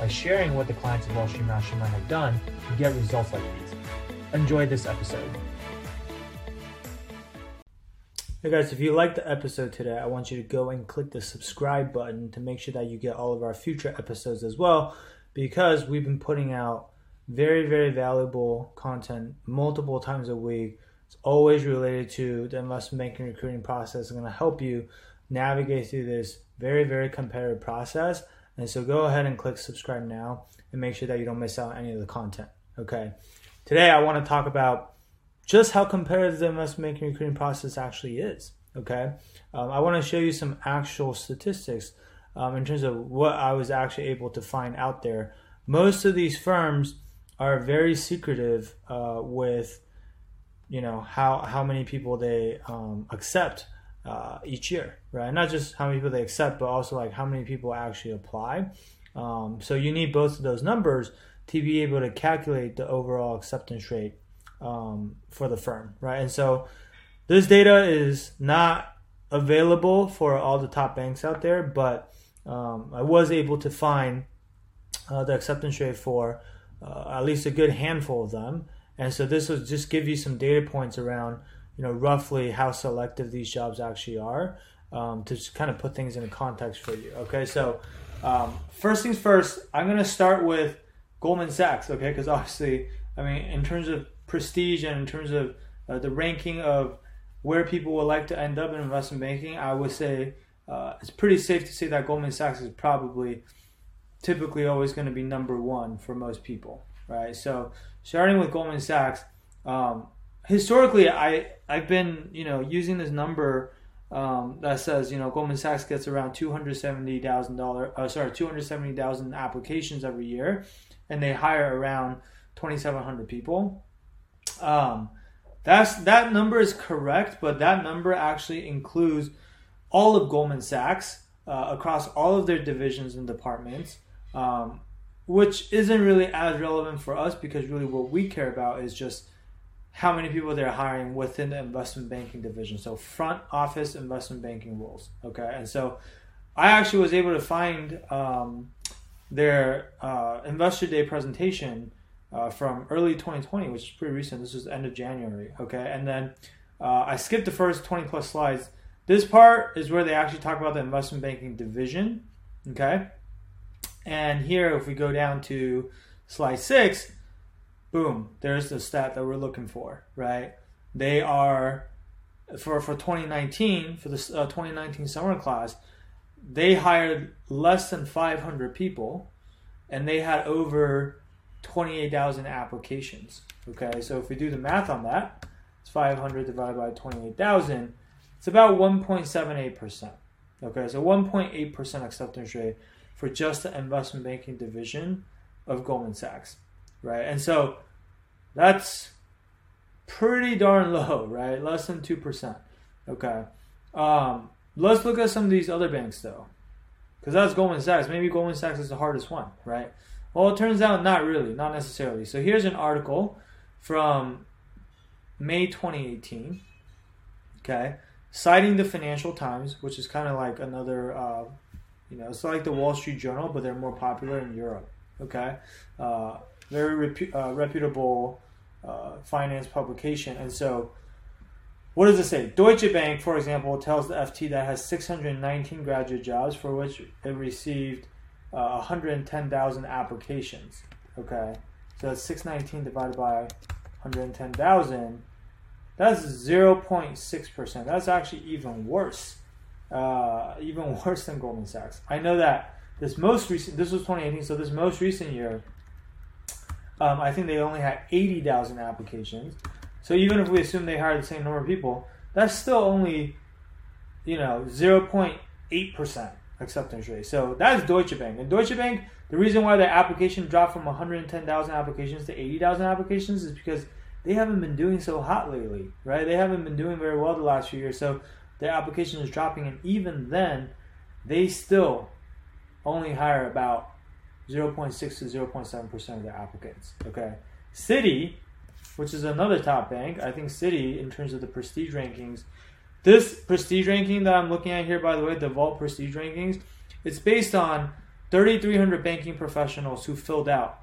by sharing what the clients of Wall Street Mastermind have done to get results like these. Enjoy this episode. Hey guys, if you liked the episode today, I want you to go and click the subscribe button to make sure that you get all of our future episodes as well, because we've been putting out very, very valuable content multiple times a week. It's always related to the investment banking recruiting process. I'm going to help you navigate through this very, very competitive process. And so go ahead and click subscribe now and make sure that you don't miss out any of the content. Okay. Today I want to talk about just how competitive the investment banking recruiting process actually is. Okay. Um, I want to show you some actual statistics um, in terms of what I was actually able to find out there. Most of these firms are very secretive uh, with, you know, how, how many people they um, accept uh, each year, right? Not just how many people they accept, but also like how many people actually apply. Um, so you need both of those numbers to be able to calculate the overall acceptance rate um, for the firm, right? And so this data is not available for all the top banks out there, but um, I was able to find uh, the acceptance rate for uh, at least a good handful of them. And so this will just give you some data points around you know roughly how selective these jobs actually are um, to just kind of put things into context for you. Okay, so um, first things first, I'm going to start with Goldman Sachs. Okay, because obviously, I mean, in terms of prestige and in terms of uh, the ranking of where people would like to end up in investment banking, I would say uh, it's pretty safe to say that Goldman Sachs is probably typically always going to be number one for most people, right? So starting with Goldman Sachs. Um, historically, I I've been you know using this number um, that says you know Goldman Sachs gets around two hundred seventy thousand dollar uh, sorry two hundred seventy thousand applications every year, and they hire around twenty seven hundred people. Um, that's that number is correct, but that number actually includes all of Goldman Sachs uh, across all of their divisions and departments. Um, which isn't really as relevant for us because really what we care about is just how many people they're hiring within the investment banking division. So front office investment banking roles. Okay, and so I actually was able to find um, their uh, investor day presentation uh, from early 2020, which is pretty recent. This was end of January. Okay, and then uh, I skipped the first 20 plus slides. This part is where they actually talk about the investment banking division. Okay, and here if we go down to slide six boom, there's the stat that we're looking for, right? They are for for 2019 for the uh, 2019 summer class, they hired less than 500 people, and they had over 28,000 applications. Okay, so if we do the math on that, it's 500 divided by 28,000. It's about 1.78 percent. Okay, so 1.8 percent acceptance rate for just the investment banking division of Goldman Sachs right? And so that's pretty darn low, right? Less than 2%. Okay. Um, let's look at some of these other banks, though. Because that's Goldman Sachs. Maybe Goldman Sachs is the hardest one, right? Well, it turns out not really, not necessarily. So here's an article from May 2018, okay, citing the Financial Times, which is kind of like another, uh, you know, it's like the Wall Street Journal, but they're more popular in Europe, okay? Uh, very repu- uh, reputable uh, finance publication. And so, what does it say? Deutsche Bank, for example, tells the FT that has 619 graduate jobs for which it received uh, 110,000 applications. Okay, so that's 619 divided by 110,000. That's 0.6%. That's actually even worse. Uh, even worse than Goldman Sachs. I know that this most recent, this was 2018, so this most recent year, um, I think they only had 80,000 applications. So even if we assume they hired the same number of people, that's still only, you know, 0.8% acceptance rate. So that's Deutsche Bank. And Deutsche Bank, the reason why their application dropped from 110,000 applications to 80,000 applications is because they haven't been doing so hot lately, right? They haven't been doing very well the last few years. So their application is dropping. And even then, they still only hire about 0.6 to 0.7% of their applicants. Okay. Citi, which is another top bank, I think Citi, in terms of the prestige rankings, this prestige ranking that I'm looking at here, by the way, the Vault prestige rankings, it's based on 3,300 banking professionals who filled out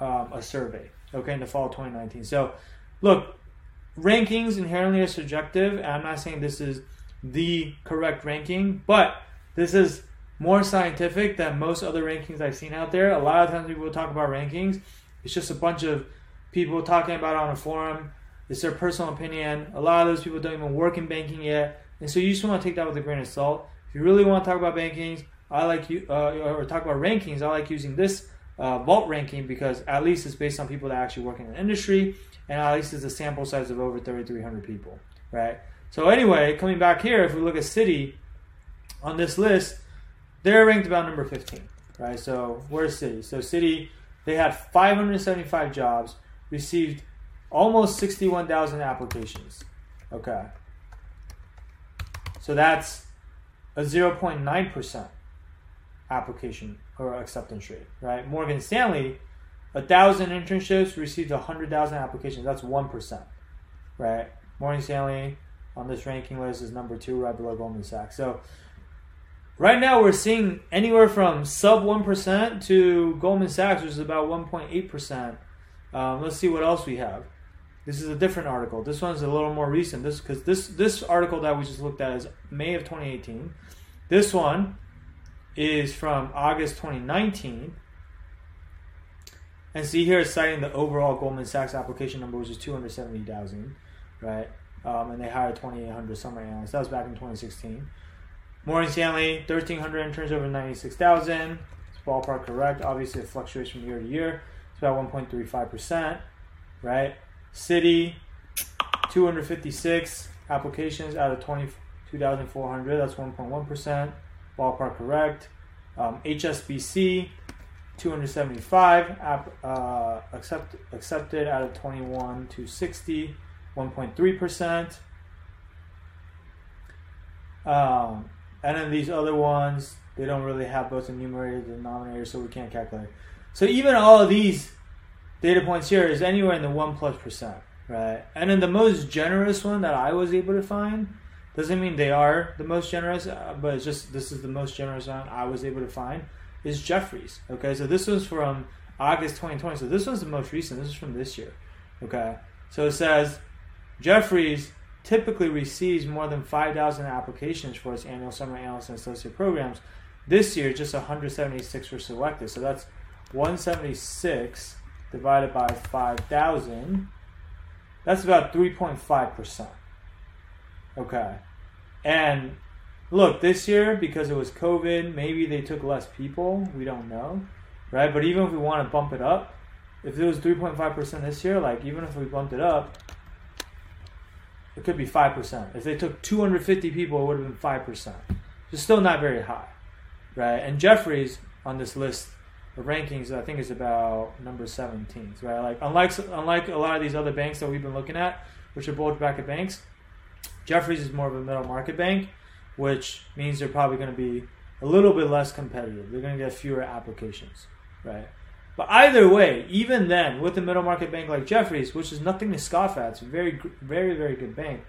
um, a survey, okay, in the fall of 2019. So, look, rankings inherently are subjective. I'm not saying this is the correct ranking, but this is more scientific than most other rankings I've seen out there. A lot of times people talk about rankings. It's just a bunch of people talking about it on a forum. It's their personal opinion. A lot of those people don't even work in banking yet, and so you just want to take that with a grain of salt. If you really want to talk about bankings, I like you uh, or talk about rankings. I like using this uh, vault ranking because at least it's based on people that actually work in the industry, and at least it's a sample size of over 3,300 people, right? So anyway, coming back here, if we look at Citi on this list, they're ranked about number 15, right? So where's Citi? So Citi, they had 575 jobs, received almost 61,000 applications. Okay. So that's a 0.9% application or acceptance rate, right? Morgan Stanley, a thousand internships received 100,000 applications. That's 1%, right? Morgan Stanley on this ranking list is number two, right below Goldman Sachs. So right now we're seeing anywhere from sub 1% to Goldman Sachs, which is about 1.8%. Um, let's see what else we have. This is a different article. This one's a little more recent. This because this this article that we just looked at is May of 2018. This one is from August 2019. And see here it's citing the overall Goldman Sachs application number, which is 270,000, right? Um, and they hired 2,800 summer analysts. That was back in 2016. Morgan Stanley, 1,300 interns over 96,000. It's ballpark correct. Obviously, it fluctuates from year to year. It's about 1.35%, right? Citi, 256 applications out of 22,400. That's 1.1%. Ballpark correct. Um, HSBC, 275 app, uh, accept, accepted out of 21 to 60, 1.3%. Um, and then these other ones, they don't really have both a numerator and denominator, so we can't calculate. So even all of these data points here is anywhere in the one plus percent, right? And then the most generous one that I was able to find doesn't mean they are the most generous, uh, but it's just this is the most generous one I was able to find is Jefferies. Okay, so this was from August 2020. So this one's the most recent. This is from this year. Okay, so it says Jefferies typically receives more than 5,000 applications for its annual summer analyst and associate programs. This year, just 176 were selected. So that's 176 divided by 5,000, that's about 3.5%. Okay. And look, this year, because it was COVID, maybe they took less people. We don't know. Right? But even if we want to bump it up, if it was 3.5% this year, like even if we bumped it up, it could be 5%. If they took 250 people, it would have been 5%. It's still not very high. Right? And Jefferies on this list the rankings I think is about number 17, right? Like unlike unlike a lot of these other banks that we've been looking at, which are bulge bracket banks, Jefferies is more of a middle market bank, which means they're probably going to be a little bit less competitive. They're going to get fewer applications, right? But either way, even then, with a middle market bank like Jefferies, which is nothing to scoff at, it's a very, very, very good bank.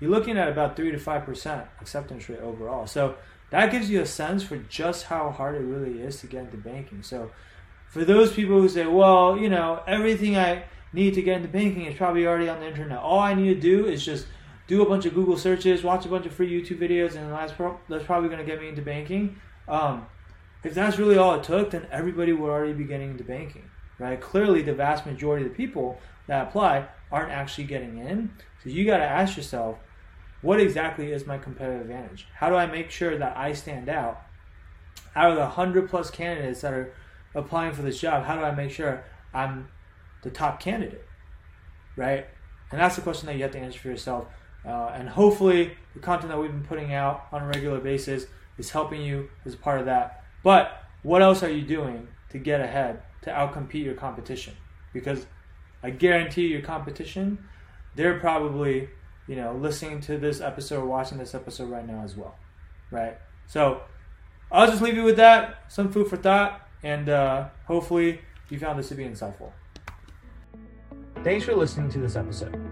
You're looking at about three to five percent acceptance rate overall. So that gives you a sense for just how hard it really is to get into banking. So, for those people who say, well, you know, everything I need to get into banking is probably already on the internet. All I need to do is just do a bunch of Google searches, watch a bunch of free YouTube videos, and that's probably going to get me into banking. Um, if that's really all it took, then everybody would already be getting into banking, right? Clearly, the vast majority of the people that apply aren't actually getting in. So you got to ask yourself, what exactly is my competitive advantage? How do I make sure that I stand out? Out of the 100 plus candidates that are applying for this job, how do I make sure I'm the top candidate? Right? And that's the question that you have to answer for yourself. Uh, and hopefully, the content that we've been putting out on a regular basis is helping you as part of that. But what else are you doing to get ahead, to outcompete your competition? Because I guarantee your competition, they're probably, you know, listening to this episode or watching this episode right now as well. Right? So I'll just leave you with that. Some food for thought. And uh, hopefully you found this to be insightful. Thanks for listening to this episode.